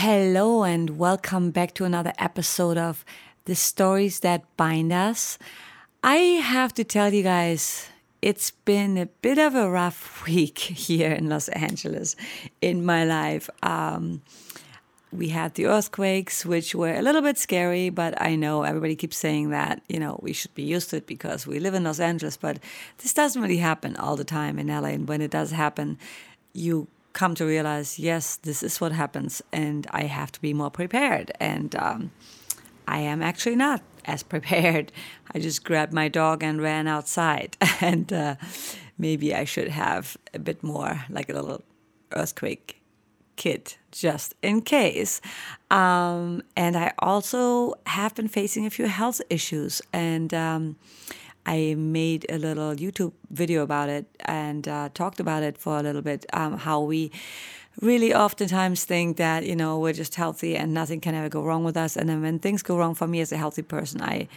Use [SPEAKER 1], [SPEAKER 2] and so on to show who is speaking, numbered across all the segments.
[SPEAKER 1] Hello, and welcome back to another episode of The Stories That Bind Us. I have to tell you guys, it's been a bit of a rough week here in Los Angeles in my life. Um, we had the earthquakes, which were a little bit scary, but I know everybody keeps saying that, you know, we should be used to it because we live in Los Angeles, but this doesn't really happen all the time in LA. And when it does happen, you come to realize, yes, this is what happens, and I have to be more prepared. And um, I am actually not as prepared. I just grabbed my dog and ran outside, and uh, maybe I should have a bit more like a little earthquake kit just in case. Um, and I also have been facing a few health issues, and um, I made a little YouTube video about it and uh, talked about it for a little bit. Um, how we really oftentimes think that you know we're just healthy and nothing can ever go wrong with us, and then when things go wrong for me as a healthy person, I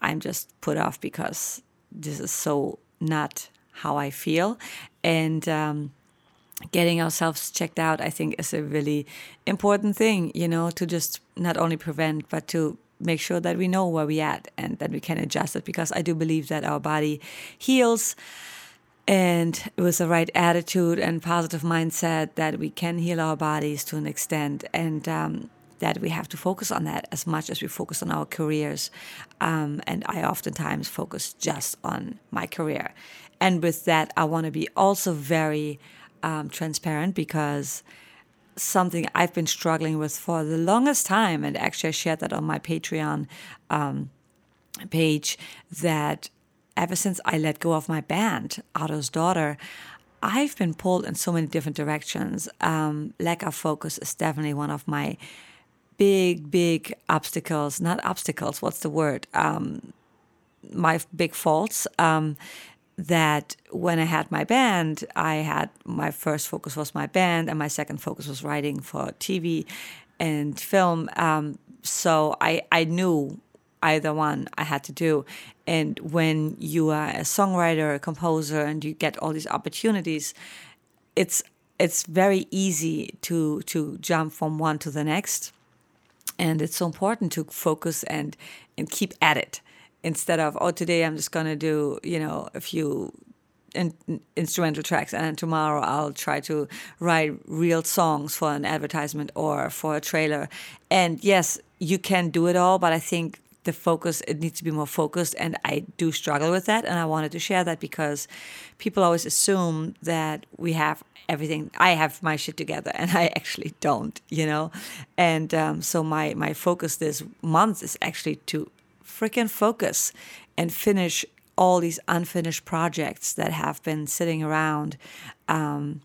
[SPEAKER 1] I'm just put off because this is so not how I feel, and. Um, getting ourselves checked out, I think, is a really important thing, you know, to just not only prevent, but to make sure that we know where we're at and that we can adjust it because I do believe that our body heals and with the right attitude and positive mindset that we can heal our bodies to an extent and um, that we have to focus on that as much as we focus on our careers. Um, and i oftentimes focus just on my career. And with that i want to be also very um, transparent because something I've been struggling with for the longest time, and actually I shared that on my Patreon um, page. That ever since I let go of my band, Otto's Daughter, I've been pulled in so many different directions. Um, lack of focus is definitely one of my big, big obstacles. Not obstacles. What's the word? Um, my big faults. Um, that when I had my band, I had my first focus was my band, and my second focus was writing for TV and film. Um, so I I knew either one I had to do. And when you are a songwriter, a composer, and you get all these opportunities, it's it's very easy to to jump from one to the next. And it's so important to focus and and keep at it instead of oh today i'm just going to do you know a few in, instrumental tracks and tomorrow i'll try to write real songs for an advertisement or for a trailer. And yes you can do it all but i think the focus it needs to be more focused and i do struggle with that and i wanted to share that because people always assume that we have everything i have my shit together and i actually don't you know? And um, so my my focus this month is actually to freaking focus and finish all these unfinished projects that have been sitting around um,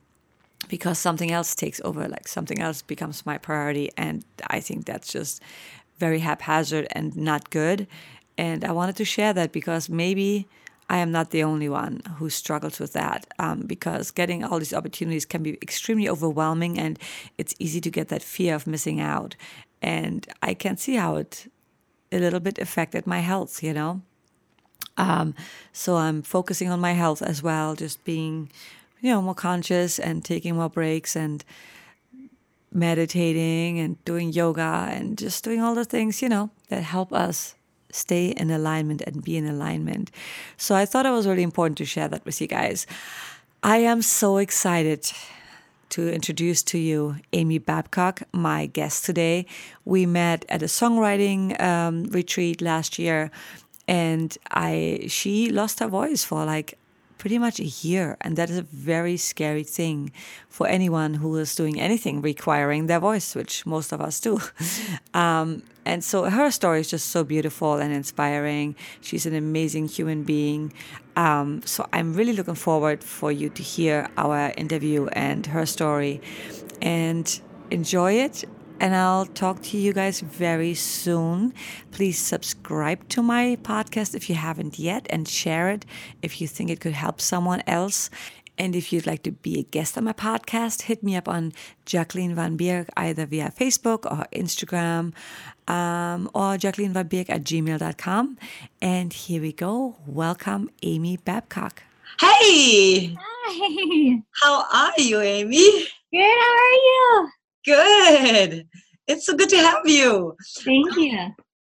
[SPEAKER 1] because something else takes over, like something else becomes my priority. And I think that's just very haphazard and not good. And I wanted to share that because maybe I am not the only one who struggles with that um, because getting all these opportunities can be extremely overwhelming and it's easy to get that fear of missing out. And I can see how it a little bit affected my health, you know. Um, so I'm focusing on my health as well, just being, you know, more conscious and taking more breaks and meditating and doing yoga and just doing all the things, you know, that help us stay in alignment and be in alignment. So I thought it was really important to share that with you guys. I am so excited to introduce to you Aimee Babcock, my guest today. We met at a songwriting um, retreat last year, and I she lost her voice for like pretty much a year. And that is a very scary thing for anyone who is doing anything requiring their voice, which most of us do. Um, and so her story is just so beautiful and inspiring. She's an amazing human being. Um, so I'm really looking forward for you to hear our interview and her story and enjoy it and I'll talk to you guys very soon. Please subscribe to my podcast if you haven't yet and share it if you think it could help someone else. And if you'd like to be a guest on my podcast, hit me up on Jacqueline Van Bierk either via Facebook or Instagram um, or Jacqueline Van Bierk at gmail.com. And here we go. Welcome, Aimee Babcock.
[SPEAKER 2] Hey!
[SPEAKER 3] Hi.
[SPEAKER 2] How are you, Aimee?
[SPEAKER 3] Good. How are you?
[SPEAKER 2] Good. It's so good to have you.
[SPEAKER 3] Thank you.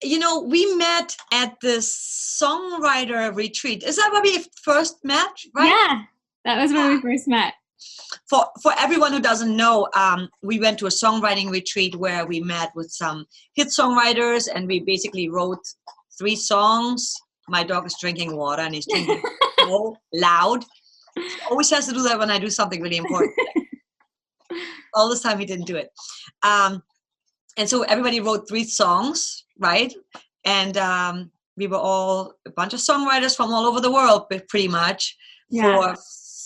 [SPEAKER 2] You know, we met at the songwriter retreat. Is that where we first met?
[SPEAKER 3] Right? Yeah, that was where we first met.
[SPEAKER 2] For for everyone who doesn't know, um, we went to a songwriting retreat where we met with some hit songwriters, and we basically wrote three songs. My dog is drinking water, and he's drinking so loud. He always has to do that when I do something really important. All this time he didn't do it. Um, and so everybody wrote three songs, right? And um, we were all a bunch of songwriters from all over the world, pretty much, yeah. for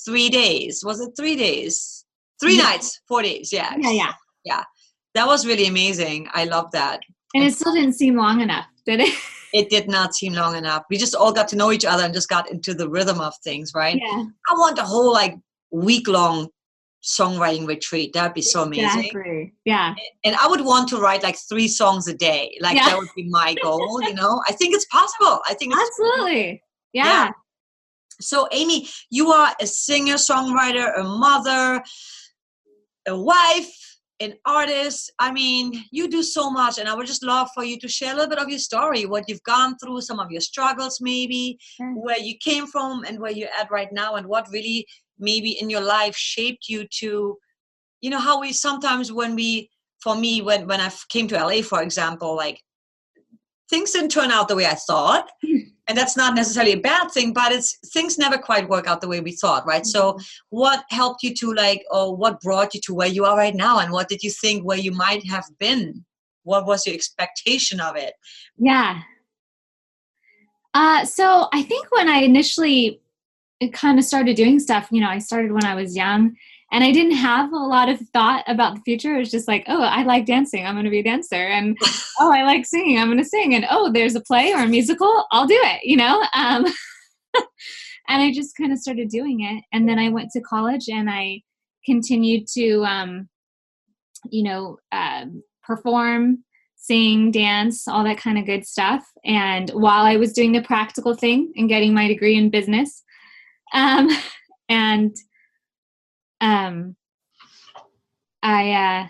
[SPEAKER 2] three days. Was it three days? Three yeah. nights, four days. Yeah.
[SPEAKER 3] Yeah, yeah.
[SPEAKER 2] Yeah. That was really amazing. I love that.
[SPEAKER 3] And, and it still didn't seem long enough, did it?
[SPEAKER 2] it did not seem long enough. We just all got to know each other and just got into the rhythm of things, right?
[SPEAKER 3] Yeah.
[SPEAKER 2] I want a whole like week long songwriting retreat. That'd be so amazing.
[SPEAKER 3] Exactly. Yeah.
[SPEAKER 2] And I would want to write like three songs a day. Like yeah. that would be my goal, you know? I think it's possible. I think
[SPEAKER 3] Absolutely. Yeah. yeah.
[SPEAKER 2] So Aimee, you are a singer, songwriter, a mother, a wife, an artist. I mean, you do so much, and I would just love for you to share a little bit of your story, what you've gone through, some of your struggles, maybe, sure. where you came from, and where you're at right now, and what really maybe in your life shaped you to you know how we sometimes when we for me when when i came to la for example like things didn't turn out the way i thought and that's not necessarily a bad thing but it's things never quite work out the way we thought right so mm-hmm. what helped you to like or what brought you to where you are right now and what did you think where you might have been what was your expectation of it
[SPEAKER 3] yeah uh, so i think when i initially it kind of started doing stuff. You know, I started when I was young and I didn't have a lot of thought about the future. It was just like, oh, I like dancing. I'm going to be a dancer. And oh, I like singing. I'm going to sing. And oh, there's a play or a musical. I'll do it, you know? Um, and I just kind of started doing it. And then I went to college and I continued to, um, you know, um, perform, sing, dance, all that kind of good stuff. And while I was doing the practical thing and getting my degree in business, um, and um, I uh,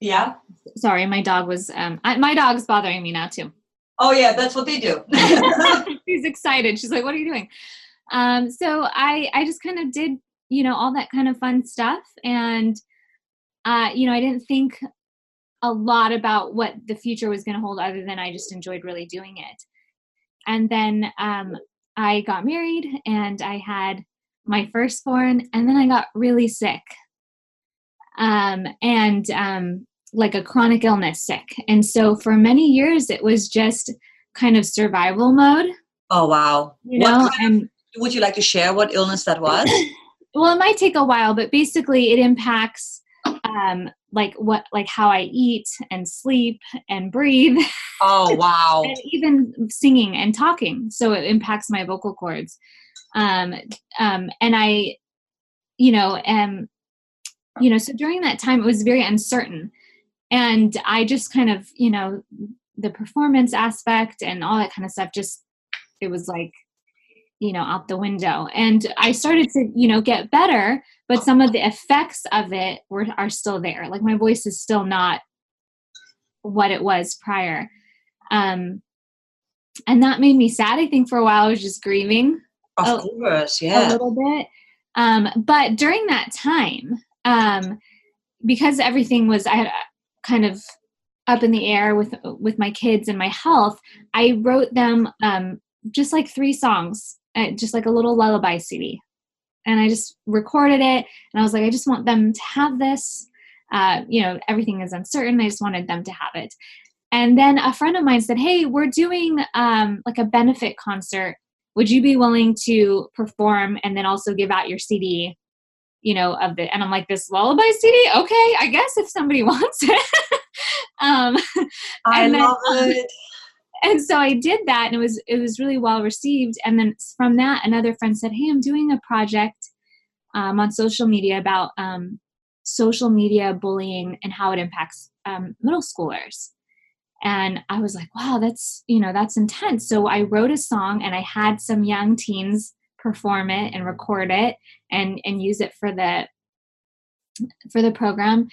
[SPEAKER 2] yeah.
[SPEAKER 3] Sorry, my dog was um, I, my dog's bothering me now too.
[SPEAKER 2] Oh yeah, that's what they do.
[SPEAKER 3] She's excited. She's like, "What are you doing?" Um, so I I just kind of did you know all that kind of fun stuff, and uh, you know I didn't think a lot about what the future was going to hold, other than I just enjoyed really doing it. And then um, I got married and I had my firstborn, and then I got really sick. Um, and um, like a chronic illness sick. And so for many years, it was just kind of survival mode.
[SPEAKER 2] Oh, wow.
[SPEAKER 3] You know, and
[SPEAKER 2] of, would you like to share what illness that was?
[SPEAKER 3] well, it might take a while, but basically it impacts um, like what like how I eat and sleep and breathe.
[SPEAKER 2] Oh wow.
[SPEAKER 3] and even singing and talking. So it impacts my vocal cords. Um, um, and I, you know, am you know, so during that time it was very uncertain. And I just kind of, you know, the performance aspect and all that kind of stuff just it was like you know out the window. And i started to you know get better but some of the effects of it were are still there. Like my voice is still not what it was prior. Um and that made me sad i think for a while. I was just grieving
[SPEAKER 2] of a, course yeah
[SPEAKER 3] a little bit um but during that time um because everything was i had kind of up in the air with with my kids and my health i wrote them um just like three songs uh, just like a little lullaby CD. And I just recorded it, and I was like, I just want them to have this. Uh, you know, everything is uncertain. I just wanted them to have it. And then a friend of mine said, Hey, we're doing um, like a benefit concert. Would you be willing to perform and then also give out your CD, you know, of the, and I'm like, this lullaby CD? Okay, I guess if somebody wants it. um,
[SPEAKER 2] I love then, it
[SPEAKER 3] and so I did that and it was it was really well received. And then from that, another friend said, Hey, I'm doing a project um, on social media about um, social media bullying and how it impacts um, middle schoolers. And I was like, wow, that's you know, that's intense. So I wrote a song and I had some young teens perform it and record it and and use it for the for the program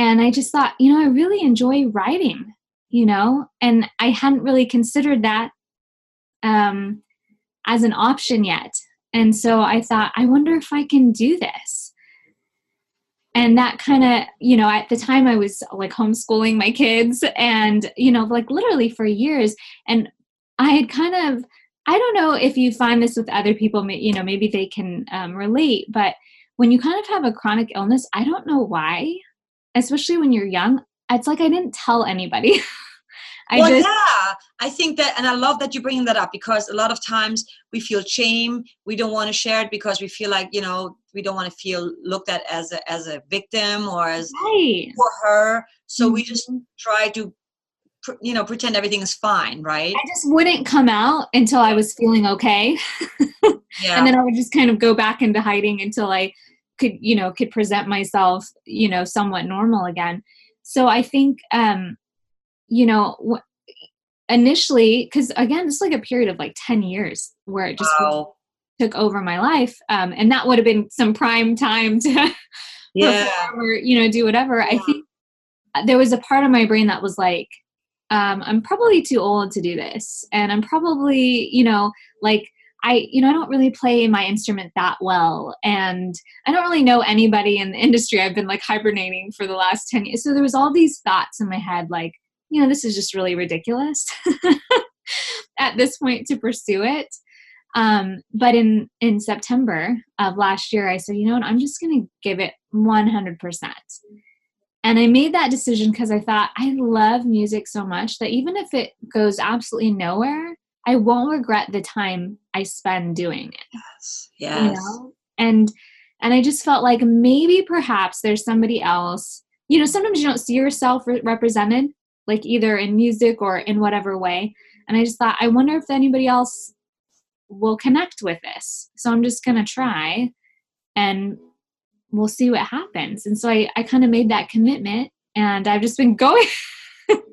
[SPEAKER 3] and I just thought, you know, I really enjoy writing, you know, and I hadn't really considered that um, as an option yet. And so I thought, I wonder if I can do this. And that kind of, you know, at the time I was like homeschooling my kids and, you know, like literally for years. And I had kind of, I don't know if you find this with other people, you know, maybe they can um, relate, but when you kind of have a chronic illness, I don't know why, especially when you're young, it's like I didn't tell anybody.
[SPEAKER 2] I well, just, yeah, I think that, and I love that you're bringing that up because a lot of times we feel shame. We don't want to share it because we feel like you know we don't want to feel looked at as a as a victim or as
[SPEAKER 3] right.
[SPEAKER 2] for her. So mm-hmm. we just mm-hmm. try to, you know, pretend everything is fine, right?
[SPEAKER 3] I just wouldn't come out until I was feeling okay, yeah. and then I would just kind of go back into hiding until I could, you know, could present myself, you know, somewhat normal again. So I think um you know, initially, because again, it's like a period of like 10 years where it just wow. took over my life. Um, and that would have been some prime time to yeah. or, you know, do whatever. Yeah. I think there was a part of my brain that was like, um, I'm probably too old to do this. And I'm probably, you know, like, I, you know, I don't really play my instrument that well. And I don't really know anybody in the industry. I've been like hibernating for the last 10 years. So there was all these thoughts in my head, like, you know, this is just really ridiculous at this point to pursue it. Um, but in in September of last year, I said, you know what, I'm just going to give it 100%. And I made that decision because I thought I love music so much that even if it goes absolutely nowhere, I won't regret the time I spend doing it.
[SPEAKER 2] Yes. Yes. You know?
[SPEAKER 3] And and I just felt like maybe perhaps there's somebody else. You know, sometimes you don't see yourself re- represented like either in music or in whatever way. And I just thought, I wonder if anybody else will connect with this. So I'm just going to try and we'll see what happens. And so I, I kind of made that commitment and I've just been going.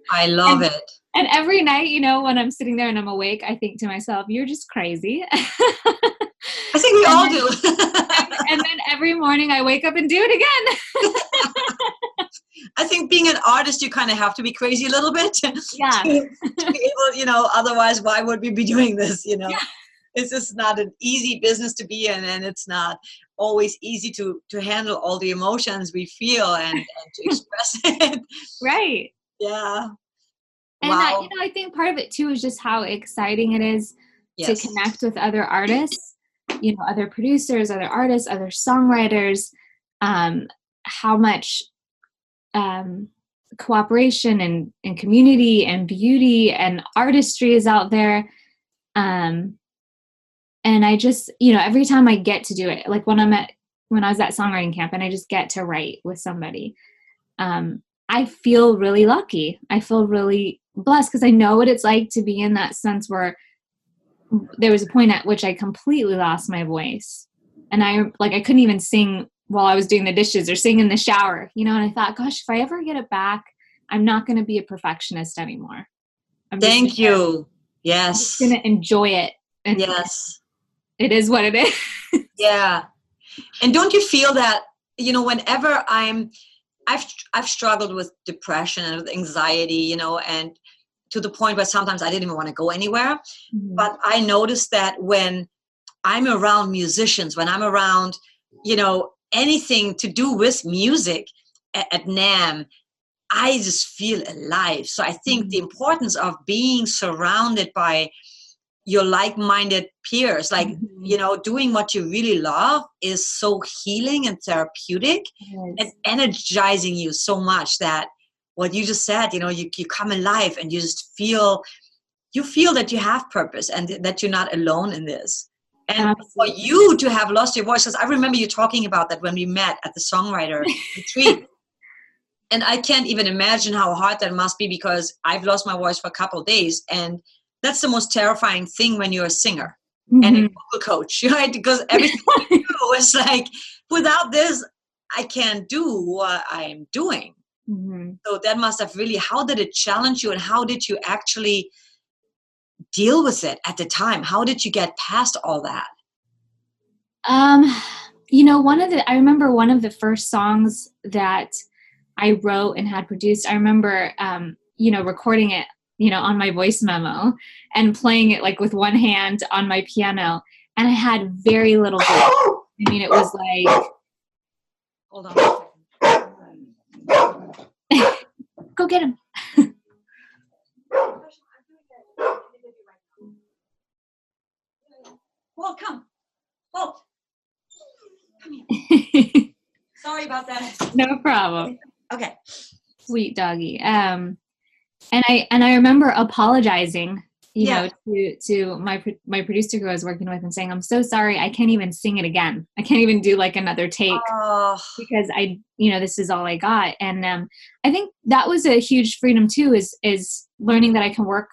[SPEAKER 2] I love
[SPEAKER 3] and,
[SPEAKER 2] it.
[SPEAKER 3] And every night, you know, when I'm sitting there and I'm awake, I think to myself, you're just crazy.
[SPEAKER 2] I think we and all then, do.
[SPEAKER 3] and, and then every morning I wake up and do it again.
[SPEAKER 2] I think being an artist, you kind of have to be crazy a little bit.
[SPEAKER 3] Yeah.
[SPEAKER 2] to, to, be able, you know, otherwise, why would we be doing this? You know, yeah. it's just not an easy business to be in, and it's not always easy to to handle all the emotions we feel and, and to express it.
[SPEAKER 3] Right.
[SPEAKER 2] Yeah.
[SPEAKER 3] And wow. that, you know, I think part of it too is just how exciting it is yes. to connect with other artists, you know, other producers, other artists, other songwriters. Um, how much um, cooperation and, and community and beauty and artistry is out there. Um, and I just, you know, every time I get to do it, like when I'm at, when I was at songwriting camp and I just get to write with somebody, um, I feel really lucky. I feel really blessed because I know what it's like to be in that sense where there was a point at which I completely lost my voice. And I like I couldn't even sing while I was doing the dishes or sing in the shower, you know, and I thought, gosh, if I ever get it back, I'm not going to be a perfectionist anymore.
[SPEAKER 2] I'm Thank you. yes.
[SPEAKER 3] I'm going to enjoy it.
[SPEAKER 2] And yes.
[SPEAKER 3] It is what it is.
[SPEAKER 2] yeah. And don't you feel that, you know, whenever I'm, I've, I've struggled with depression and with anxiety, you know, and to the point where sometimes I didn't even want to go anywhere. Mm-hmm. But I noticed that when I'm around musicians, when I'm around, you know, anything to do with music at, at NAMM, I just feel alive. So I think the mm-hmm. importance of being surrounded by your like-minded peers like mm-hmm. you know doing what you really love is so healing and therapeutic yes. and energizing you so much that what you just said you know you, you come alive and you just feel you feel that you have purpose and that you're not alone in this and Absolutely. for you to have lost your voice because i remember you talking about that when we met at the songwriter retreat and i can't even imagine how hard that must be because i've lost my voice for a couple days and that's the most terrifying thing when you're a singer mm-hmm. and a mm-hmm. vocal coach right because everything you do is like without this i can't do what i'm doing mm-hmm. so that must have really how did it challenge you and how did you actually deal with it at the time? How did you get past all that?
[SPEAKER 3] Um, you know, one of the I remember one of the first songs that I wrote and had produced. I remember, um, you know, recording it, you know, on my voice memo and playing it like with one hand on my piano. And I had very little voice. I mean, it was like.
[SPEAKER 2] Hold on.
[SPEAKER 3] Go get him.
[SPEAKER 2] Well, come. Walt. Come here. Sorry about that.
[SPEAKER 3] no problem.
[SPEAKER 2] Okay.
[SPEAKER 3] Sweet doggy. Um, and I and I remember apologizing, you
[SPEAKER 2] Yeah.
[SPEAKER 3] know, to to my my producer who I was working with and saying, "I'm so sorry, I can't even sing it again. I can't even do like another take."
[SPEAKER 2] Oh,
[SPEAKER 3] because I, you know, this is all I got. And um, I think that was a huge freedom too, is is learning that I can work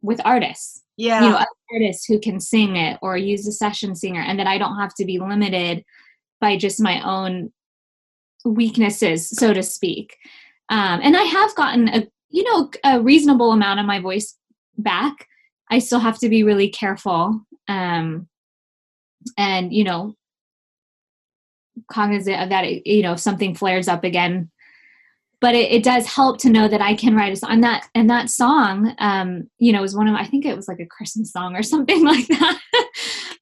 [SPEAKER 3] with artists,
[SPEAKER 2] yeah.
[SPEAKER 3] you know, artists who can sing it or use a session singer, and that I don't have to be limited by just my own weaknesses, so to speak. Um, and I have gotten a, you know, a reasonable amount of my voice back. I still have to be really careful. Um, and you know cognizant of that you know if something flares up again but it, it does help to know that i can write a song. And that and that song um you know was one of i think it was like a christmas song or something like that.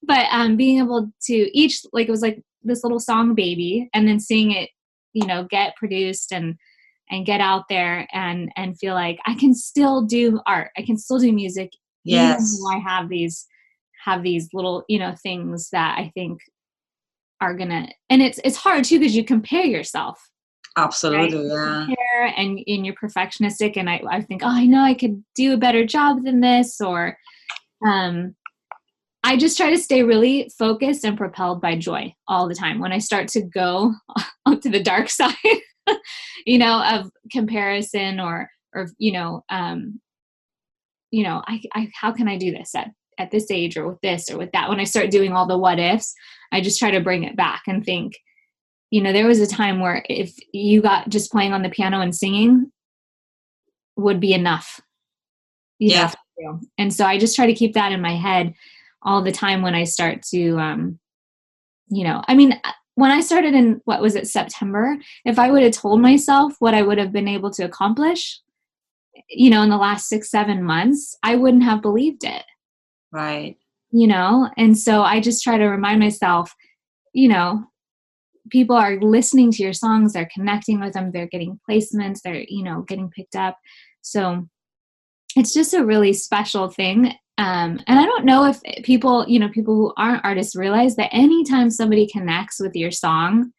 [SPEAKER 3] But um being able to each like it was like this little song baby and then seeing it you know get produced and and get out there and and feel like i can still do art. I can still do music
[SPEAKER 2] yes.
[SPEAKER 3] i have these have these little you know things that i think are gonna and it's it's hard too because you compare yourself
[SPEAKER 2] Absolutely.
[SPEAKER 3] You
[SPEAKER 2] Yeah.
[SPEAKER 3] and and you're perfectionistic and I, I think oh i know i could do a better job than this or um i just try to stay really focused and propelled by joy all the time when i start to go up to the dark side you know of comparison or or you know um you know I, I how can i do this at at this age or with this or with that when i start doing all the what ifs i just try to bring it back and think you know there was a time where if you got just playing on the piano and singing would be enough
[SPEAKER 2] Yeah.
[SPEAKER 3] and so i just try to keep that in my head all the time when i start to um you know i mean when i started in what was it september if i would have told myself what i would have been able to accomplish you know in the last six seven months i wouldn't have believed it
[SPEAKER 2] Right.
[SPEAKER 3] you know and so i just try to remind myself you know people are listening to your songs they're connecting with them they're getting placements they're you know getting picked up so it's just a really special thing um, and i don't know if people you know people who aren't artists realize that anytime somebody connects with your song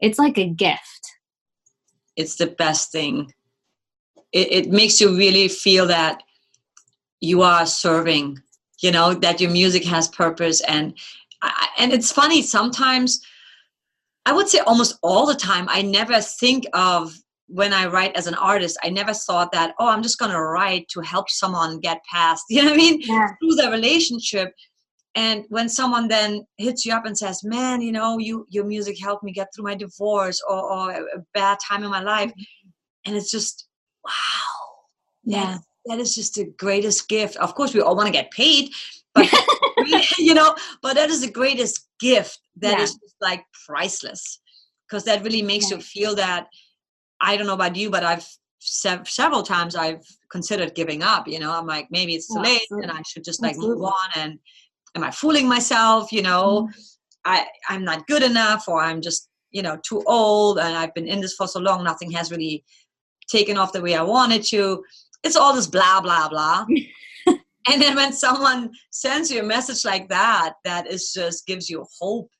[SPEAKER 3] it's like a gift
[SPEAKER 2] It's the best thing. It, it makes you really feel that you are serving, you know, that your music has purpose. And, and it's funny, sometimes, I would say almost all the time, I never think of when I write as an artist, I never thought that, oh, I'm just going to write to help someone get past, you know what I mean?
[SPEAKER 3] yeah.
[SPEAKER 2] Through the relationship. And when someone then hits you up and says man you know you your music helped me get through my divorce or, or a bad time in my life mm-hmm. and it's just wow.
[SPEAKER 3] Yeah.
[SPEAKER 2] That, that is just the greatest gift. Of course we all want to get paid but you know but that is the greatest gift that is
[SPEAKER 3] Yeah.
[SPEAKER 2] just like priceless because that really makes
[SPEAKER 3] Yeah.
[SPEAKER 2] you feel that i don't know about you but i've sev- several times i've considered giving up you know i'm like maybe it's too
[SPEAKER 3] Oh,
[SPEAKER 2] late and i should just like move on and am i fooling myself you know
[SPEAKER 3] Mm-hmm.
[SPEAKER 2] i i'm not good enough or i'm just you know too old and i've been in this for so long nothing has really taken off the way i wanted to it's all this blah blah blah and then when someone sends you a message like that that is just gives you hope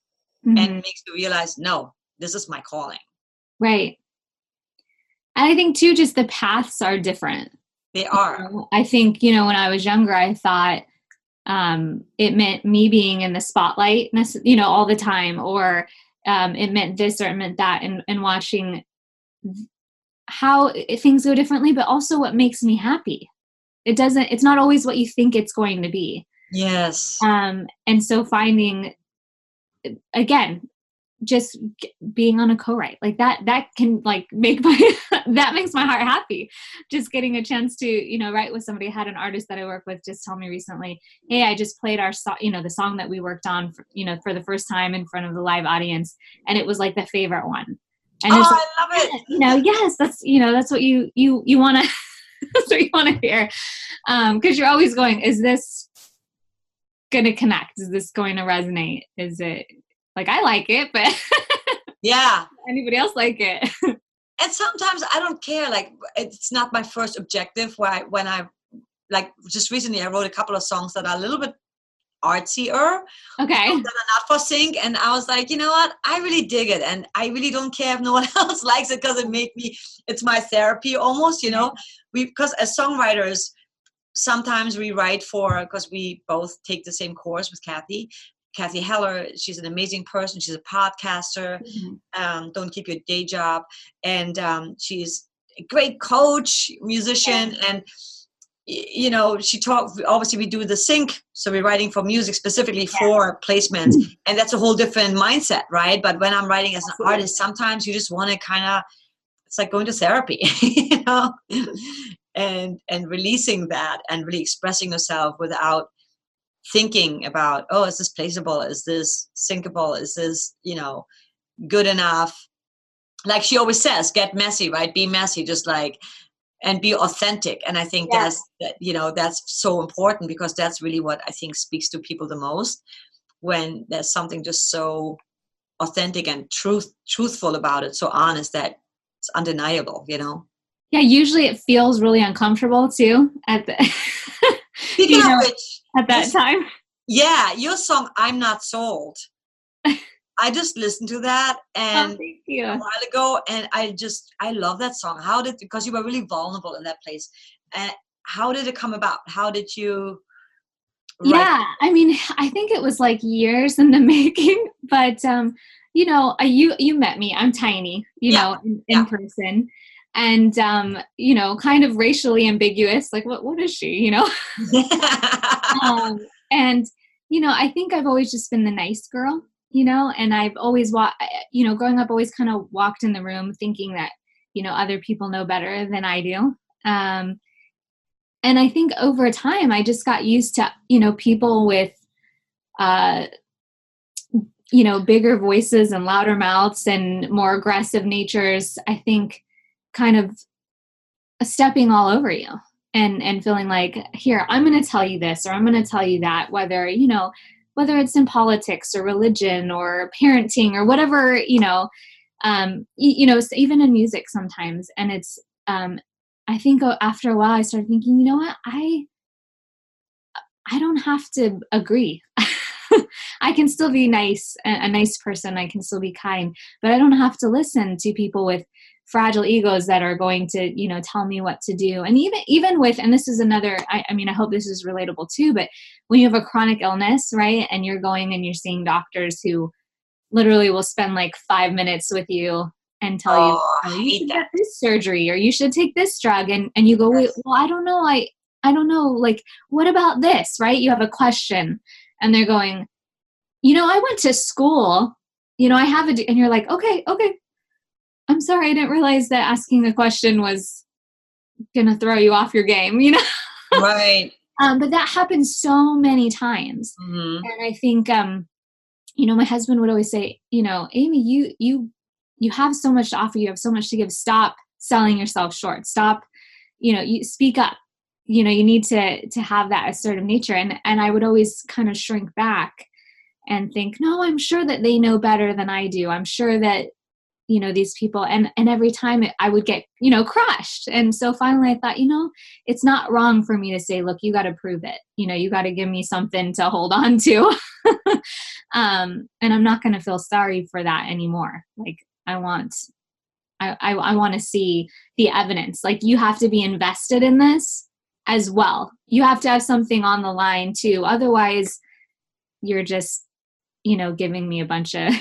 [SPEAKER 3] Mhm.
[SPEAKER 2] and makes you realize no this is my calling
[SPEAKER 3] right and i think too just the paths are different
[SPEAKER 2] they are
[SPEAKER 3] I think, you know, when I was younger, I thought um, it meant me being in the spotlight, you know, all the time, or um, it meant this or it meant that, and, and watching how things go differently, but also what makes me happy. It doesn't, it's not always what you think it's going to be.
[SPEAKER 2] yes
[SPEAKER 3] Um, and so finding, again, just being on a co-write like that that can like make my that makes my heart happy just getting a chance to you know write with somebody I had an artist that i work with just tell me recently hey i just played our song you know the song that we worked on for, you know for the first time in front of the live audience and it was like the favorite one And
[SPEAKER 2] oh, like, I love it.
[SPEAKER 3] You know, yes, that's you know that's what you you you want to that's what you want to hear because um, you're always going, is this going to connect? Is this going to resonate? Is it like I like it, but
[SPEAKER 2] yeah,
[SPEAKER 3] anybody else like it?
[SPEAKER 2] and sometimes I don't care. Like it's not my first objective. Why when I like just recently I wrote a couple of songs that are a little bit artsier.
[SPEAKER 3] Okay.
[SPEAKER 2] Are not for sync. And I was like, you know what? I really dig it. And I really don't care if no one else likes it because it make me it's my therapy almost, you know. We because as songwriters, sometimes we write for because we both take the same course with Cathy Cathy Heller, she's an amazing person. She's a podcaster. Mm-hmm. Um, don't keep your day job, and um, she's a great coach, musician, yeah. and you know she talked obviously we do the sync so we're writing for music specifically yeah. for placements and that's a whole different mindset right? But when i'm writing as an Absolutely. artist sometimes you just want to kind of it's like going to therapy you know? And and releasing that and really expressing yourself without thinking about oh is this placeable? Is this syncable? Is this you know good enough? Like she always says get messy right? Be messy just like and be authentic. And i think that's that you know that's so important because that's really what i think speaks to people the most when there's something just so authentic and truth truthful about it so honest that it's undeniable you know?
[SPEAKER 3] Yeah usually it feels really uncomfortable too at the
[SPEAKER 2] you know, which,
[SPEAKER 3] at that time.
[SPEAKER 2] Yeah your song i'm not sold I just listened to that
[SPEAKER 3] oh,
[SPEAKER 2] and
[SPEAKER 3] oh,
[SPEAKER 2] a while ago, and I just I love that song. How did because you were really vulnerable in that place, and how did it come about? How did you?
[SPEAKER 3] Yeah, I mean, I think it was like years in the making, but um, you know, you you met me. I'm tiny, you yeah. know, in, in yeah. person, and um, you know, kind of racially ambiguous. Like, what what is she? You know, um, and you know, I think I've always just been the nice girl you know and i've always walked you know growing up always kind of walked in the room thinking that you know other people know better than i do. Um, and i think over time i just got used to you know people with uh, you know bigger voices and louder mouths and more aggressive natures i think kind of stepping all over you and and feeling like here i'm going to tell you this or i'm going to tell you that whether you know whether it's in politics or religion or parenting or whatever you know um, you, know even in music sometimes. And it's um, i think after a while i started thinking you know what? I i don't have to agree. I can still be nice a, a nice person. I can still be kind. But i don't have to listen to people with fragile egos that are going to you know tell me what to do. And even even with and this is another I, I, mean i hope this is relatable too but when you have a chronic illness right and you're going and you're seeing doctors who literally will spend like five minutes with you and tell oh, you oh, oh you should get this surgery or you should take this drug and and you go well i don't know i i don't know like what about this? Right? You have a question and they're going you know i went to school you know i have a and you're like okay okay I'm sorry, I didn't realize that asking a question was gonna throw you off your game, you know?
[SPEAKER 2] Right.
[SPEAKER 3] um, but that happens so many times. Mm-hmm. And I think um, you know, my husband would always say, you know, Aimee, you you you have so much to offer, you have so much to give. Stop selling yourself short. Stop, you know, you speak up. You know, you need to to have that assertive nature. And and I would always kind of shrink back and think, no, I'm sure that they know better than I do. I'm sure that you know these people and and every time i would get you know crushed. And so finally i thought you know it's not wrong for me to say look you got to prove it. You know you got to give me something to hold on to. Um and i'm not going to feel sorry for that anymore. Like i want i i, I want to see the evidence. Like you have to be invested in this as well. You have to have something on the line too. Otherwise you're just you know giving me a bunch of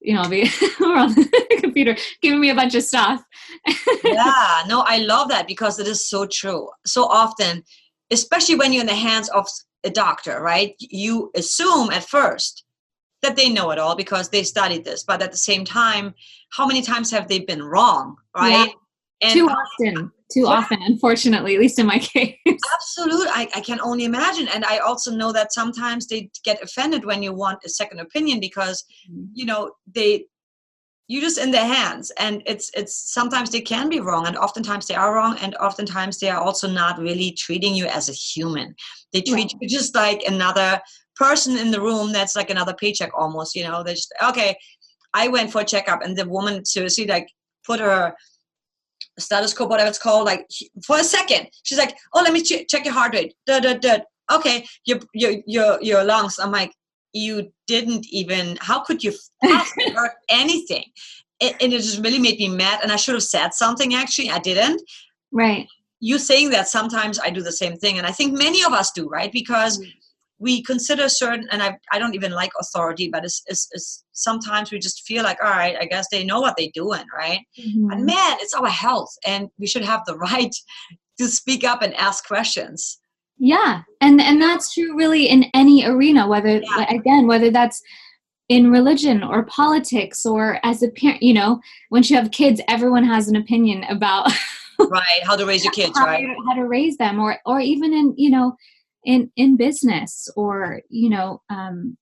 [SPEAKER 3] you know, be on the computer giving me a bunch of stuff.
[SPEAKER 2] yeah, no, I love that because it is so true. So often, especially when you're in the hands of a doctor, right? You assume at first that they know it all because they studied this, but at the same time, how many times have they been wrong, right?
[SPEAKER 3] Yeah. And Too often too yeah. often, unfortunately, at least in my case.
[SPEAKER 2] Absolutely. I, I can only imagine. And I also know that sometimes they get offended when you want a second opinion because, mm-hmm. you know, they you're just in their hands and it's it's sometimes they can be wrong and oftentimes they are wrong and oftentimes they are also not really treating you as a human they treat you just like another person in the room that's like another paycheck almost you know they just okay i went for a checkup and the woman seriously like put her stethoscope whatever it's called like for a second she's like oh let me ch- check your heart rate. Da, da, da. okay your your your your lungs. I'm like you didn't even how could you hurt anything? It, and it just really made me mad and i should have said something actually. I didn't.
[SPEAKER 3] Right.
[SPEAKER 2] You saying that sometimes i do the same thing and i think many of us do right? Because mm-hmm. We consider certain and I, I don't even like authority but it's, it's, it's, sometimes we just feel like all right i guess they know what they're doing right mm-hmm. but man it's our health and we should have the right to speak up and ask questions
[SPEAKER 3] yeah and and that's true really in any arena whether yeah. again whether that's in religion or politics or as a parent you know once you have kids everyone has an opinion about
[SPEAKER 2] right how to raise your kids
[SPEAKER 3] how,
[SPEAKER 2] right
[SPEAKER 3] how to raise them or or even in you know in in business or you know um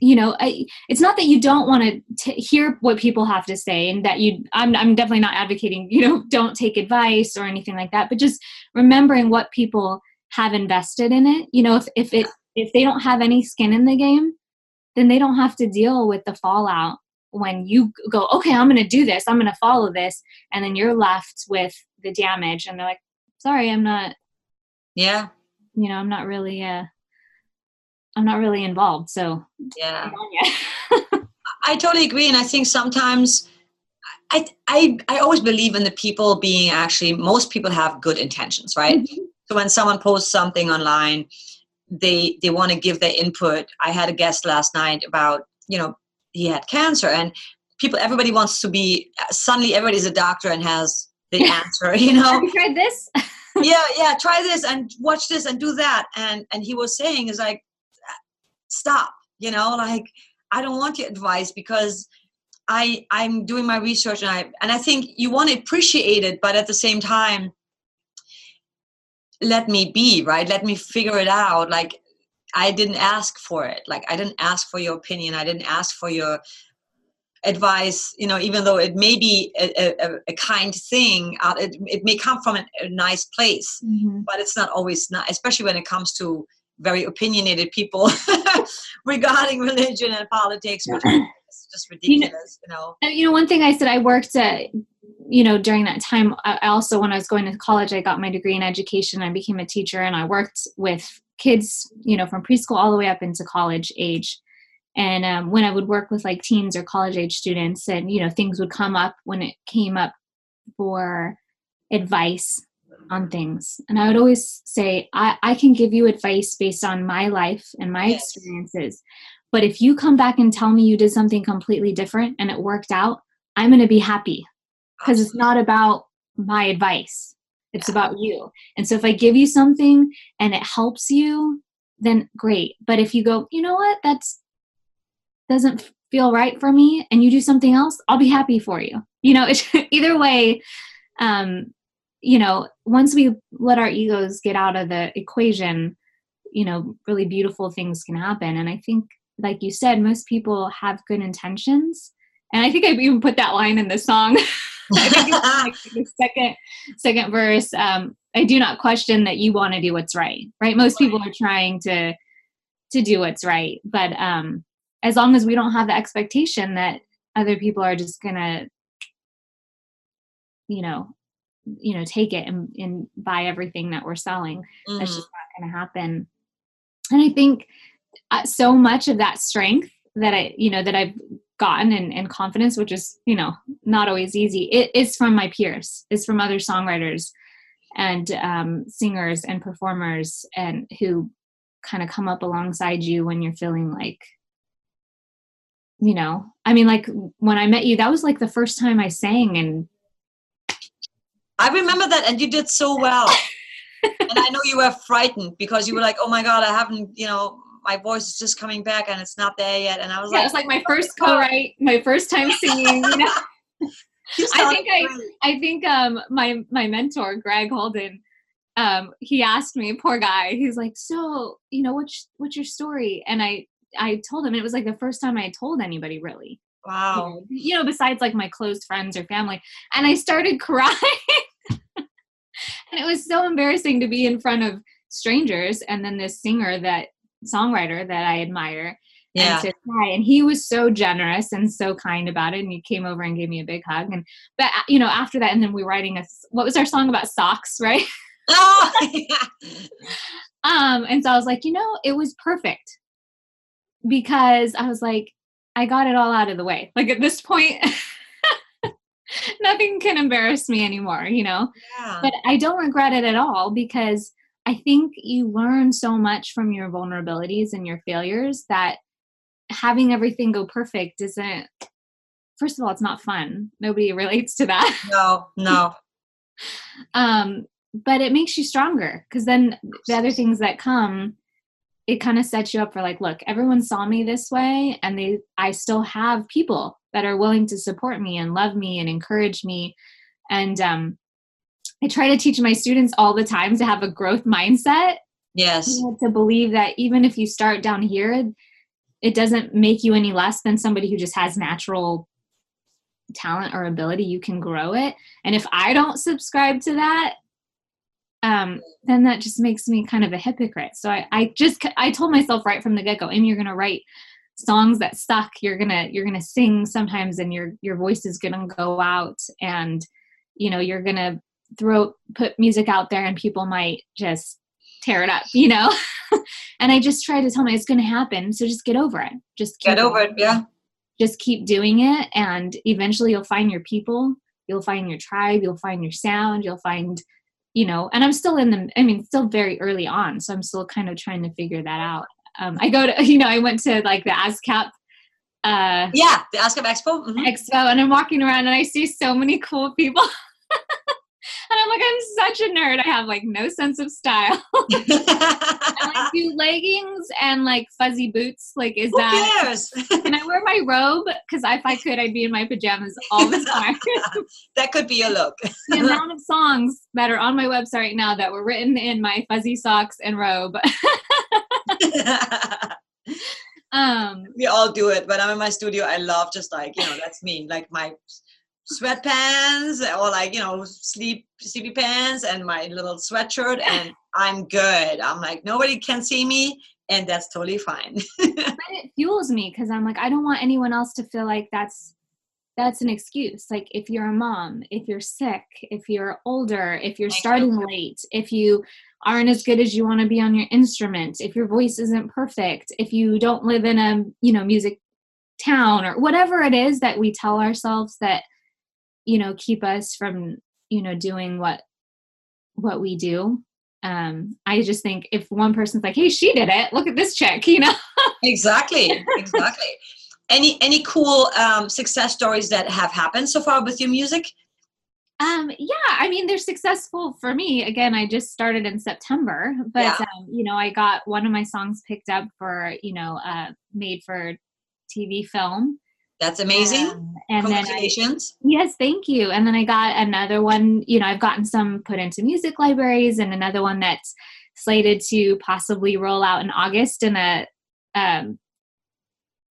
[SPEAKER 3] you know I, it's not that you don't want to hear what people have to say and that you I'm, I'm definitely not advocating you know don't take advice or anything like that but just remembering what people have invested in it. You know if, if it if they don't have any skin in the game then they don't have to deal with the fallout when you go okay i'm going to do this i'm going to follow this and then you're left with the damage and they're like sorry i'm not
[SPEAKER 2] yeah
[SPEAKER 3] you know i'm not really uh I'm not really involved. So
[SPEAKER 2] yeah, I totally agree, and I think sometimes. I, I, I always believe in the people being actually most people have good intentions right mm-hmm. so when someone posts something online they they want to give their input i had a guest last night about you know he had cancer and people everybody wants to be suddenly everybody's a doctor and has the answer you know
[SPEAKER 3] have you tried this
[SPEAKER 2] yeah yeah try this and watch this and do that. And and he was saying is like stop you know like i don't want your advice because i i'm doing my research and i and i think you want to appreciate it but at the same time let me be right? Let me figure it out. Like i didn't ask for it. Like i didn't ask for your opinion. I didn't ask for your advice you know even though it may be a, a, a kind thing uh, it, it may come from a, a nice place mm-hmm. but it's not always not especially when it comes to very opinionated people regarding religion and politics, which is just ridiculous, you know,
[SPEAKER 3] you know. You know, one thing I said, I worked at, you know, during that time. I also, when I was going to college, I got my degree in education. I became a teacher, and I worked with kids, you know, from preschool all the way up into college age. And um, when I would work with like teens or college age students, and you know, things would come up when it came up for advice on things. And I would always say, I, I can give you advice based on my life and my yes. experiences. But if you come back and tell me you did something completely different and it worked out, I'm going to be happy because it's not about my advice. It's about you. And so if I give you something and it helps you, then great. But if you go, you know what, that's doesn't feel right for me and you do something else, I'll be happy for you. You know, it's, either way, um, you know, once we let our egos get out of the equation, you know, really beautiful things can happen. And I think, like you said, most people have good intentions. And I think I even put that line in the song. I think it's like the second second verse. Um, I do not question that you want to do what's right. Right? Most people are trying to to do what's right, but um, as long as we don't have the expectation that other people are just gonna, you know, you know take it and, and buy everything that we're selling mm-hmm. that's just not to happen and i think uh, so much of that strength that i you know that i've gotten and, and confidence which is you know not always easy it is from my peers is from other songwriters and um, singers and performers and who kind of come up alongside you when you're feeling like you know i mean like when i met you that was like the first time i sang and
[SPEAKER 2] I remember that, and you did so well. and I know you were frightened because you were like, "Oh my God, I haven't," you know, my voice is just coming back and it's not there yet. And I was
[SPEAKER 3] yeah,
[SPEAKER 2] like,
[SPEAKER 3] it was like my first co-write, my first time singing. You know, I think great. I, I think um my my mentor Greg Holden, um he asked me, poor guy, he's like, so you know what's what's your story? And I I told him it was like the first time I told anybody really.
[SPEAKER 2] Wow.
[SPEAKER 3] You know, besides like my close friends or family. And I started crying. and it was so embarrassing to be in front of strangers and then this singer that songwriter that I admire
[SPEAKER 2] Yeah.
[SPEAKER 3] and to cry. And he was so generous and so kind about it. And he came over and gave me a big hug. And but uh, you know, after that, and then we were writing a, what was our song about socks, right?
[SPEAKER 2] Oh, yeah.
[SPEAKER 3] Um, and so I was like, you know, it was perfect because I was like, I got it all out of the way. Like at this point, nothing can embarrass me anymore, you know?
[SPEAKER 2] Yeah.
[SPEAKER 3] But I don't regret it at all because I think you learn so much from your vulnerabilities and your failures that having everything go perfect isn't, first of all, it's not fun. Nobody relates to that.
[SPEAKER 2] No, no.
[SPEAKER 3] um but it makes you stronger because then the other things that come it kind of sets you up for like look everyone saw me this way and they i still have people that are willing to support me and love me and encourage me. And um i try to teach my students all the time to have a growth mindset.
[SPEAKER 2] Yes.
[SPEAKER 3] to believe that even if you start down here it doesn't make you any less than somebody who just has natural talent or ability you can grow it. And if i don't subscribe to that um then that just makes me kind of a hypocrite. So i, I just i told myself right from the get-go Aimee you're gonna write songs that suck you're gonna you're gonna sing sometimes and your your voice is gonna go out and you know you're gonna throw put music out there and people might just tear it up you know? And i just try to tell me it's gonna happen so just get over it. Just keep
[SPEAKER 2] Get over it. Yeah.
[SPEAKER 3] just keep doing it and eventually you'll find your people. You'll find your tribe. You'll find your sound. You'll find you know and i'm still in the i mean still very early on so i'm still kind of trying to figure that out um, i go to you know i went to like the ASCAP uh
[SPEAKER 2] Yeah. The ASCAP Expo. mhm.
[SPEAKER 3] expo and i'm walking around and i see so many cool people and i'm like i'm such a nerd i have like no sense of style i like do leggings and like fuzzy boots like is
[SPEAKER 2] Who
[SPEAKER 3] that
[SPEAKER 2] cares?
[SPEAKER 3] can I wear my robe? Because if I could, I'd be in my pajamas all the time.
[SPEAKER 2] that could be a look.
[SPEAKER 3] the amount of songs that are on my website right now that were written in my fuzzy socks and robe. um,
[SPEAKER 2] we all do it. When I'm in my studio, I love just like, you know, that's me. Like my sweatpants or like, you know, sleep sleepy pants and my little sweatshirt and I'm good. I'm like, nobody can see me and that's totally fine.
[SPEAKER 3] but it fuels me because I'm like, I don't want anyone else to feel like that's that's an excuse. Like if you're a mom, if you're sick, if you're older, if you're starting late, if you aren't as good as you want to be on your instrument, if your voice isn't perfect, if you don't live in a, you know, music town or whatever it is that we tell ourselves that you know keep us from, you know, doing what what we do. Um I just think if one person's like, "Hey, she did it. Look at this chick," you know.
[SPEAKER 2] exactly. Exactly. Any any cool um, success stories that have happened so far with your music?
[SPEAKER 3] Um, yeah, I mean, they're successful for me. Again, I just started in September, but
[SPEAKER 2] Yeah.
[SPEAKER 3] um, you know, I got one of my songs picked up for you know, uh, made for TV film.
[SPEAKER 2] That's amazing.
[SPEAKER 3] Um, and then I,
[SPEAKER 2] Congratulations.
[SPEAKER 3] yes, thank you. And then I got another one. You know, I've gotten some put into music libraries, and another one that's slated to possibly roll out in August in a um,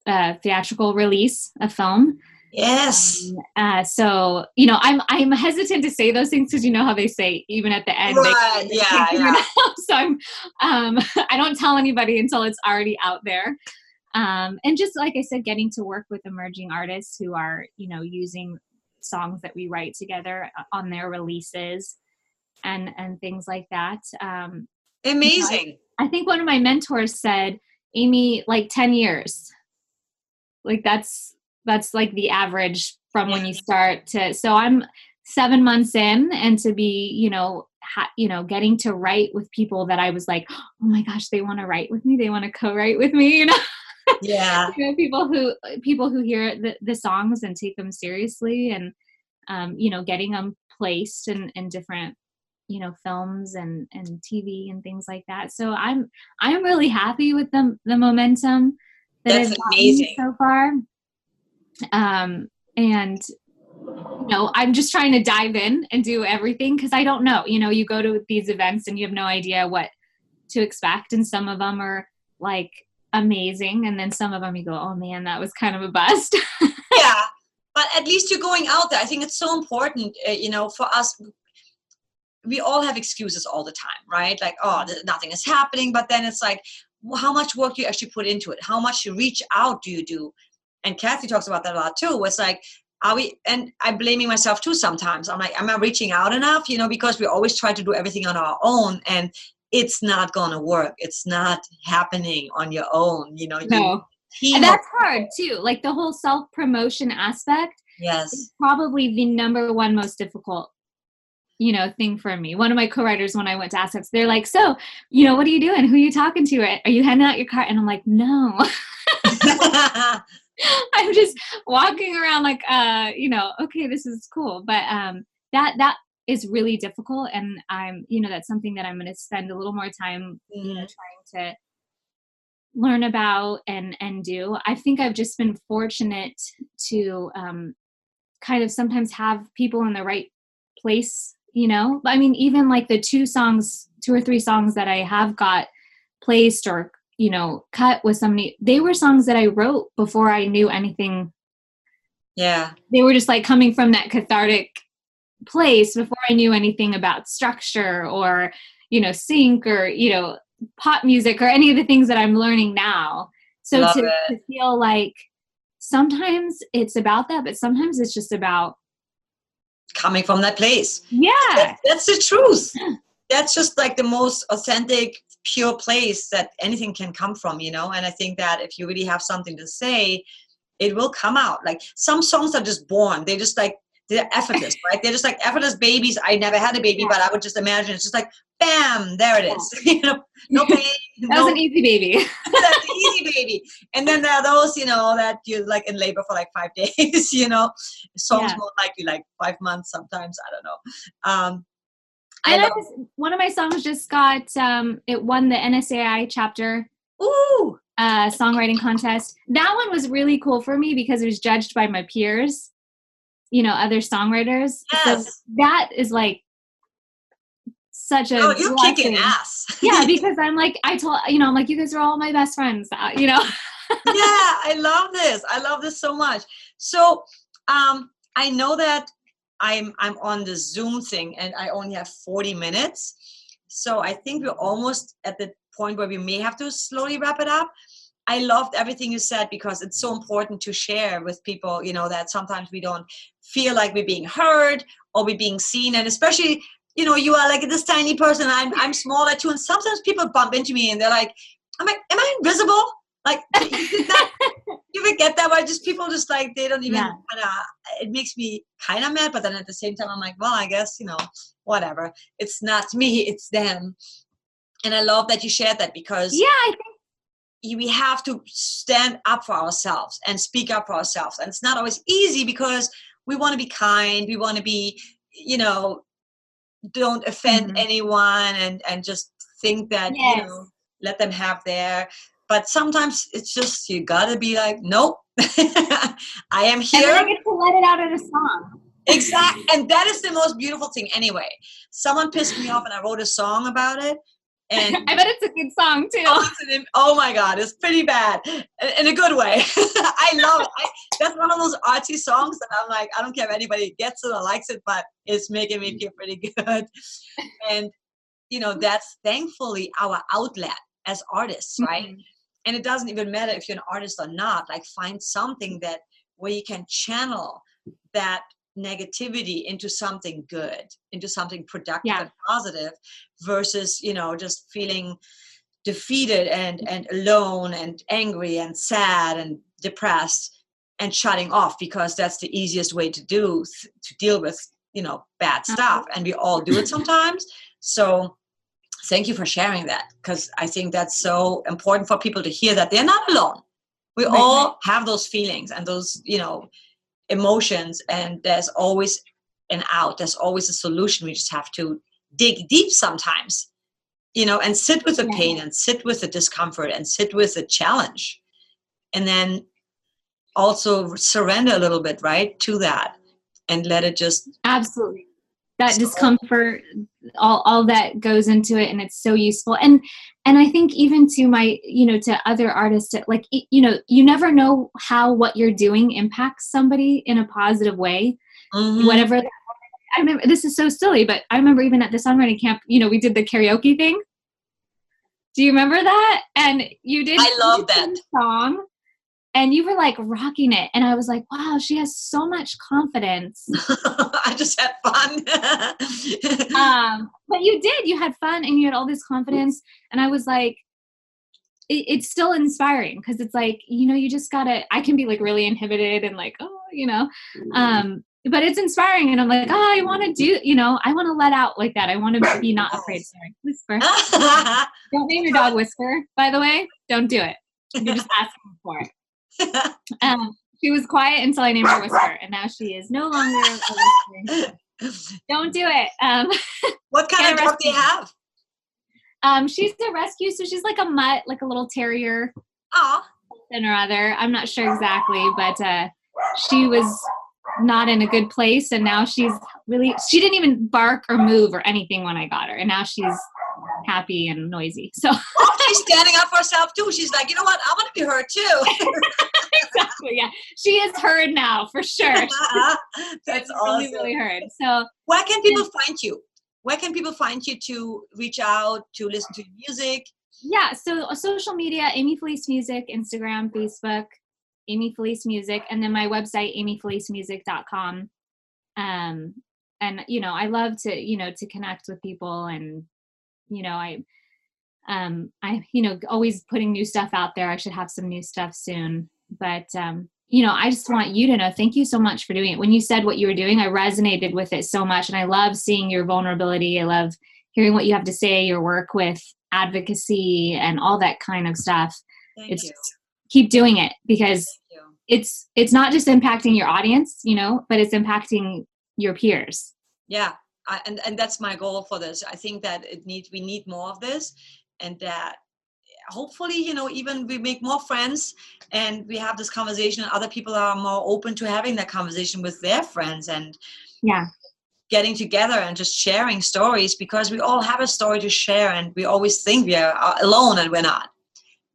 [SPEAKER 3] uh, theatrical release, a film.
[SPEAKER 2] yes.
[SPEAKER 3] Um, uh, so you know, I'm I'm hesitant to say those things because you know how they say even at the end.
[SPEAKER 2] Right,
[SPEAKER 3] they
[SPEAKER 2] yeah,
[SPEAKER 3] can't figure it
[SPEAKER 2] yeah.
[SPEAKER 3] so I'm um, I don't tell anybody until it's already out there. Um, and just like I said, getting to work with emerging artists who are you know using songs that we write together uh, on their releases and and things like that. Um,
[SPEAKER 2] Amazing.
[SPEAKER 3] I think one of my mentors said, Aimee, like 10 years. Like that's that's like the average from when you start to so I'm 7 months in and to be, you know, ha, you know, getting to write with people that I was like, "Oh my gosh, they want to write with me. They want to co-write with me," you know.
[SPEAKER 2] Yeah.
[SPEAKER 3] you know, people who people who hear the, the songs and take them seriously and um, you know getting them placed in, in different you know films and and tv and things like that so i'm i'm really happy with the the momentum that
[SPEAKER 2] That's amazing.
[SPEAKER 3] so far um and you know i'm just trying to dive in and do everything because i don't know you know you go to these events and you have no idea what to expect and some of them are like amazing and then some of them you go oh man that was kind of a bust
[SPEAKER 2] yeah, but at least you're going out there. I think it's so important, uh, you know, for us. We all have excuses all the time, right? Like, oh, nothing is happening. But then it's like, how much work do you actually put into it? How much you reach out do you do? And Cathy talks about that a lot too. Was like, are we? And I'm blaming myself too sometimes. I'm like, am I reaching out enough? You know, because we always try to do everything on our own, and it's not going to work. It's not happening on your own. You know,
[SPEAKER 3] no. You, and that's hard too. Like the whole self promotion aspect.
[SPEAKER 2] Yes.
[SPEAKER 3] probably the number one most difficult you know thing for me one of my co-writers when i went to ASCAP they're like so you know what are you doing who are you talking to are you handing out your card and i'm like no i'm just walking around like uh you know okay this is cool but um that that is really difficult and i'm you know that's something that i'm going to spend a little more time mm-hmm. you know mm-hmm. trying to learn about and and do i think i've just been fortunate to um kind of sometimes have people in the right place you know i mean even like the two songs two or three songs that i have got placed or you know cut with somebody they were songs that i wrote before i knew anything
[SPEAKER 2] yeah
[SPEAKER 3] they were just like coming from that cathartic place before i knew anything about structure or you know sync or you know pop music or any of the things that i'm learning now so to, to feel like sometimes it's about that but sometimes it's just about
[SPEAKER 2] coming from that place.
[SPEAKER 3] Yeah.
[SPEAKER 2] That, that's the truth. That's just like the most authentic, pure place that anything can come from, you know? And I think that if you really have something to say, it will come out. Like some songs are just born. They just like they're effortless, right? They're just like effortless babies. I never had a baby, but I would just imagine it's just like bam, there it is. you know, no pain.
[SPEAKER 3] that
[SPEAKER 2] no,
[SPEAKER 3] was an easy baby.
[SPEAKER 2] that's an easy baby. And then there are those, you know, that you're like in labor for like five days, you know. Songs yeah. more likely like five months sometimes. I don't know. Um
[SPEAKER 3] I, I was, one of my songs just got um it won the NSAI chapter.
[SPEAKER 2] Ooh.
[SPEAKER 3] Uh, songwriting contest. That one was really cool for me because it was judged by my peers you know other songwriters.
[SPEAKER 2] Yes.
[SPEAKER 3] so that is like such a
[SPEAKER 2] oh, you're blessing. kicking ass.
[SPEAKER 3] Yeah because i'm like i told you know i'm like you guys are all my best friends uh, you know?
[SPEAKER 2] Yeah i love this. I love this so much. So um i know that i'm i'm on the zoom thing and i only have 40 minutes. So i think we're almost at the point where we may have to slowly wrap it up I loved everything you said because it's so important to share with people, you know, that sometimes we don't feel like we're being heard or we're being seen. And especially, you know, you are like this tiny person, I'm, I'm smaller too. And sometimes people bump into me and they're like, I'm like, am I invisible? Like, you, that, you ever get that why just people just like, they don't even yeah. kind of, it makes me kind of mad. But then at the same time, I'm like, well, I guess, you know, whatever. It's not me, it's them. And I love that you shared that because
[SPEAKER 3] yeah, I think
[SPEAKER 2] we have to stand up for ourselves and speak up for ourselves and it's not always easy because we want to be kind we want to be you know don't offend mm-hmm. anyone and and just think that yes. you know let them have their but sometimes it's just you gotta be like nope i am here
[SPEAKER 3] and I get to let it out in a song
[SPEAKER 2] exactly and that is the most beautiful thing anyway someone pissed me off and i wrote a song about it and
[SPEAKER 3] I bet it's a good song too.
[SPEAKER 2] Oh, oh my god, it's pretty bad in a good way. I love it. I, that's one of those artsy songs that I'm like, I don't care if anybody gets it or likes it, but it's making me feel pretty good. And you know, that's thankfully our outlet as artists, right? Mm-hmm. And it doesn't even matter if you're an artist or not. Like, find something that where you can channel that negativity into something good into something productive yeah. and positive versus you know just feeling defeated and and alone and angry and sad and depressed and shutting off because that's the easiest way to do to deal with you know bad uh-huh. stuff and we all do it sometimes so thank you for sharing that because i think that's so important for people to hear that they're not alone we right, all have those feelings and those you know emotions and there's always an out. There's always a solution. We just have to dig deep sometimes you know and sit with the pain and sit with the discomfort and sit with the challenge. And then also surrender a little bit right to that and let it just
[SPEAKER 3] absolutely that discomfort all all that goes into it and it's so useful. And and i think even to my you know to other artists like you know you never know how what you're doing impacts somebody in a positive way. Mm-hmm. whatever i remember this is so silly but i remember even at the songwriting camp you know we did the karaoke thing. Do you remember that? And you did
[SPEAKER 2] i love that.
[SPEAKER 3] song and you were like rocking it and i was like wow she has so much confidence.
[SPEAKER 2] I just had fun.
[SPEAKER 3] Um, but you did you had fun and you had all this confidence and i was like it, it's still inspiring because it's like you know you just gotta i can be like really inhibited and like oh you know? Mm-hmm. um but it's inspiring and i'm like oh i want to do you know i want to let out like that. I want to be not afraid. Sorry whisper. Don't name your dog whisper by the way. Don't do it. You're just asking for it um, she was quiet until I named her Whisper, and now she is no longer a Don't do it. Um,
[SPEAKER 2] what kind of dog do you have?
[SPEAKER 3] Um, she's a rescue, so she's like a mutt, like a little terrier.
[SPEAKER 2] Oh.
[SPEAKER 3] Something or other. I'm not sure exactly, but uh, she was not in a good place, and now she's really. She didn't even bark or move or anything when I got her, and now she's happy and noisy. So
[SPEAKER 2] oh, she's standing up for herself too. She's like, you know what? I want to be heard too.
[SPEAKER 3] exactly. Yeah, she is heard now for sure.
[SPEAKER 2] That's awesome.
[SPEAKER 3] Really, really heard. So
[SPEAKER 2] where can people find you? Where can people find you to reach out to listen to music?
[SPEAKER 3] Yeah, so uh, social media, Aimee Felise Music, Instagram, Facebook, Aimee Felise Music, and then my website, aimeefelisemusic.com. Um, and you know, I love to you know to connect with people and you know i um i you know always putting new stuff out there. I should have some new stuff soon. But um you know i just want you to know thank you so much for doing it. When you said what you were doing i resonated with it so much. And i love seeing your vulnerability. I love hearing what you have to say your work with advocacy and all that kind of stuff.
[SPEAKER 2] Thank it's
[SPEAKER 3] you. keep doing it because it's it's not just impacting your audience you know but it's impacting your peers.
[SPEAKER 2] Yeah I, and and that's my goal for this. I think that it needs we need more of this, and that hopefully you know even we make more friends and we have this conversation and other people are more open to having that conversation with their friends and
[SPEAKER 3] yeah.
[SPEAKER 2] getting together and just sharing stories because we all have a story to share and we always think we are alone and we're not.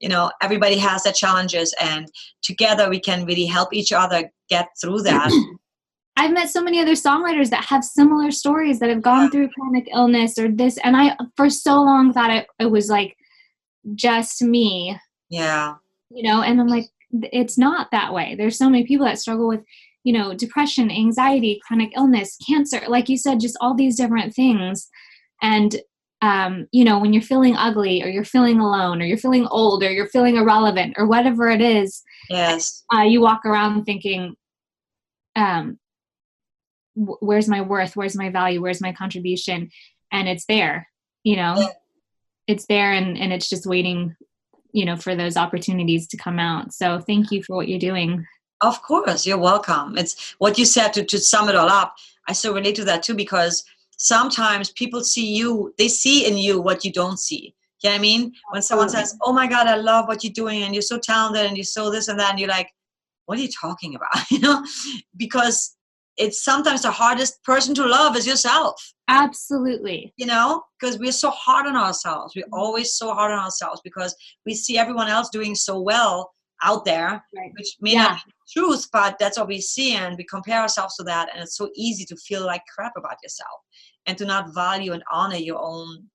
[SPEAKER 2] You know everybody has their challenges and together we can really help each other get through that
[SPEAKER 3] I've met so many other songwriters that have similar stories that have gone through chronic illness or this, and I for so long thought it, it was like just me.
[SPEAKER 2] Yeah.
[SPEAKER 3] You know, and I'm like, it's not that way. There's so many people that struggle with, you know, depression, anxiety, chronic illness, cancer, like you said, just all these different things. And um, you know, when you're feeling ugly or you're feeling alone or you're feeling old or you're feeling irrelevant or whatever it is,
[SPEAKER 2] yes,
[SPEAKER 3] uh, you walk around thinking, um, where's my worth? Where's my value? Where's my contribution? And it's there you know? It's there and and it's just waiting you know for those opportunities to come out. So thank you for what you're doing.
[SPEAKER 2] Of course. You're welcome. It's what you said to, to sum it all up i so relate to that too because sometimes people see you they see in you what you don't see. You know what i mean? When someone says oh my god i love what you're doing and you're so talented and you're so this and that and you're like what are you talking about? You know? Because it's sometimes the hardest person to love is yourself.
[SPEAKER 3] Absolutely.
[SPEAKER 2] You know, because we're so hard on ourselves. We're mm-hmm. always so hard on ourselves because we see everyone else doing so well out there, right. which may yeah. not be truth, but that's what we see, and we compare ourselves to that, and it's so easy to feel like crap about yourself and to not value and honor your own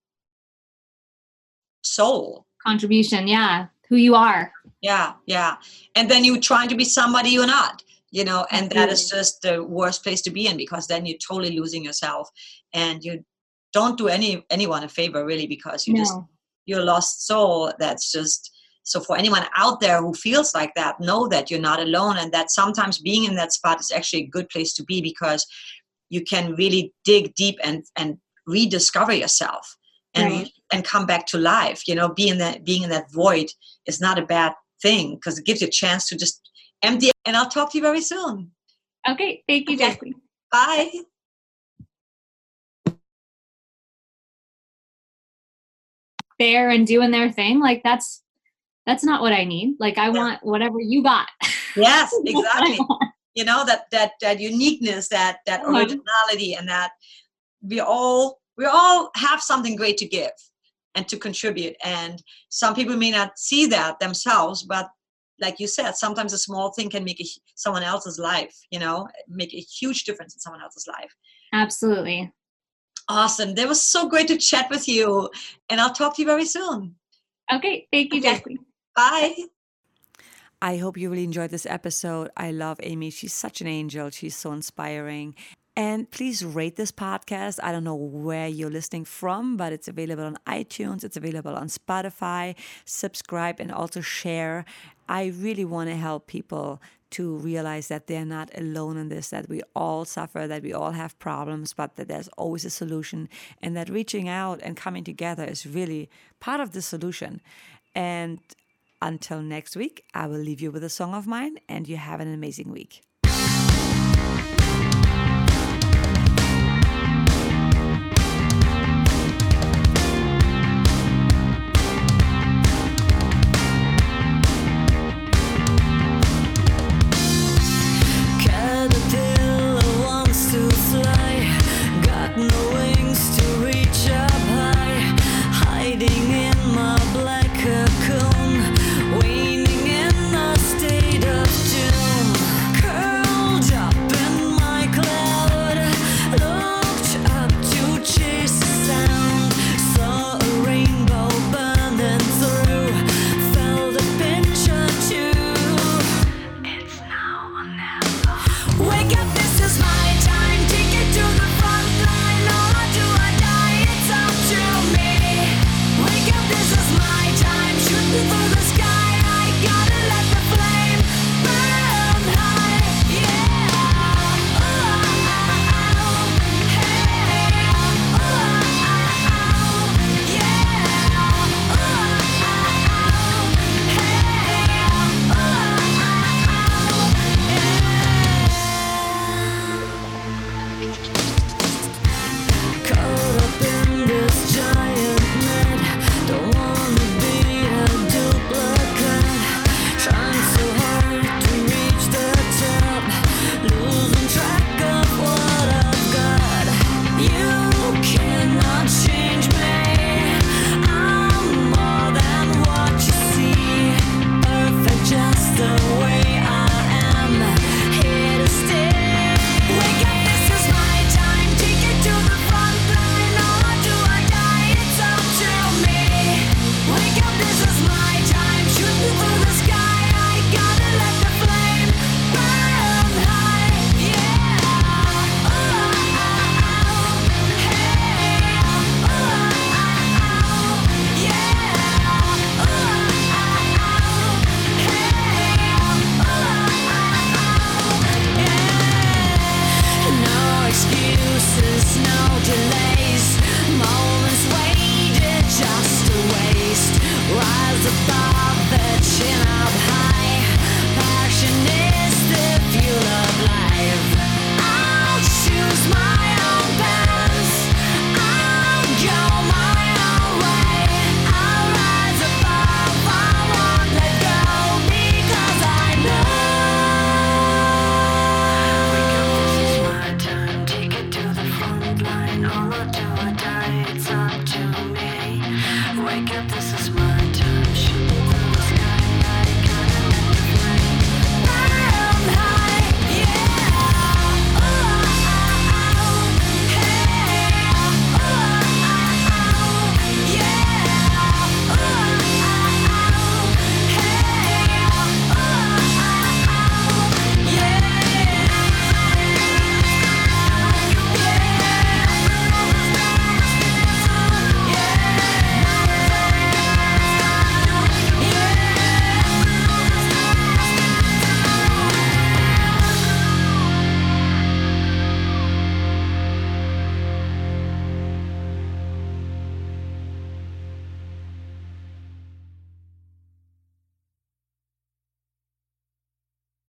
[SPEAKER 2] soul
[SPEAKER 3] contribution. Yeah, who you are.
[SPEAKER 2] Yeah, yeah, and then you trying to be somebody you're not you know and that is just the worst place to be in because then you're totally losing yourself and you don't do any anyone a favor really because you no. just you're lost soul that's just so for anyone out there who feels like that know that you're not alone and that sometimes being in that spot is actually a good place to be because you can really dig deep and and rediscover yourself and right. and come back to life you know being that being in that void is not a bad thing because it gives you a chance to just empty and I'll talk to you very soon.
[SPEAKER 3] Okay. Thank you, okay. Jacqueline.
[SPEAKER 2] Bye.
[SPEAKER 3] There and doing their thing. Like that's that's not what I need. Like I yeah. want whatever you got.
[SPEAKER 2] Yes, exactly. you know, that that that uniqueness, that that uh-huh. originality and that we all we all have something great to give and to contribute and some people may not see that themselves but like you said sometimes a small thing can make a, someone else's life you know make a huge difference in someone else's life
[SPEAKER 3] absolutely
[SPEAKER 2] awesome that was so great to chat with you and i'll talk to you very soon
[SPEAKER 3] okay thank you okay. Jackie.
[SPEAKER 2] bye
[SPEAKER 1] I hope you really enjoyed this episode. I love Aimee. She's such an angel. She's so inspiring. And please rate this podcast. I don't know where you're listening from, but it's available on iTunes, it's available on Spotify. Subscribe and also share. I really want to help people to realize that they're not alone in this, that we all suffer, that we all have problems, but that there's always a solution, and that reaching out and coming together is really part of the solution. And until next week, I will leave you with a song of mine, and you have an amazing week.